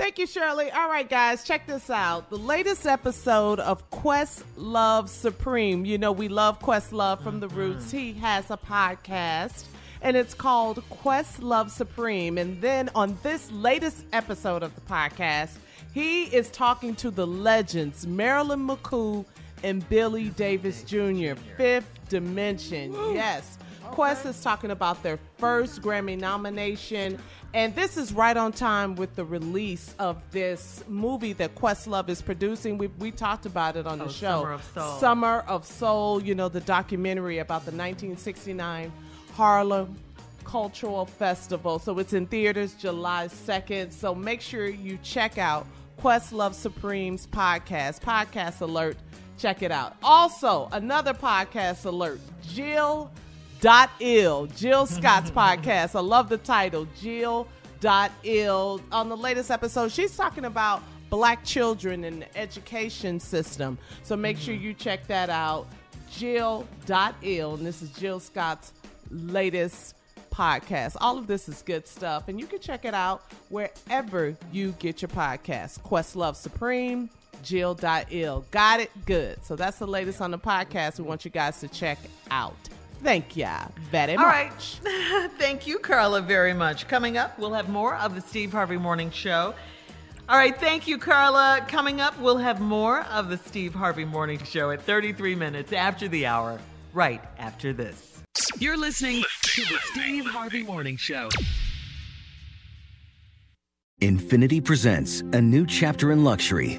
Thank you, Shirley. All right, guys, check this out. The latest episode of Quest Love Supreme. You know, we love Questlove from the mm-hmm. Roots. He has a podcast, and it's called Questlove Supreme. And then on this latest episode of the podcast, he is talking to the legends, Marilyn McCoo and Billy Davis Jr., Fifth Dimension. Yes. Quest is talking about their first Grammy nomination, and this is right on time with the release of this movie that Questlove is producing. We, we talked about it on the Oh, show. Summer of Soul. Summer of Soul, you know, the documentary about the 1969 Harlem Cultural Festival. So it's in theaters July 2nd. So make sure you check out Questlove Supreme's podcast, Podcast Alert. Check it out. Also, another podcast alert, Jill dot ill jill scott's podcast. I love the title jill dot ill on the latest episode she's talking about black children in the education system. So make sure mm-hmm. you check that out jill dot ill and this is jill scott's latest podcast. All of this is good stuff. And you can check it out wherever you get your podcast. Questlove supreme jill dot got it good so that's the latest on the podcast we want you guys to check out Thank you very All much. right. Thank you, Carla, very much. Coming up, we'll have more of the Steve Harvey Morning Show. All right. Thank you, Carla. Coming up, we'll have more of the Steve Harvey Morning Show at 33 minutes after the hour, right after this. You're listening to the Steve Harvey Morning Show. Infiniti presents a new chapter in luxury,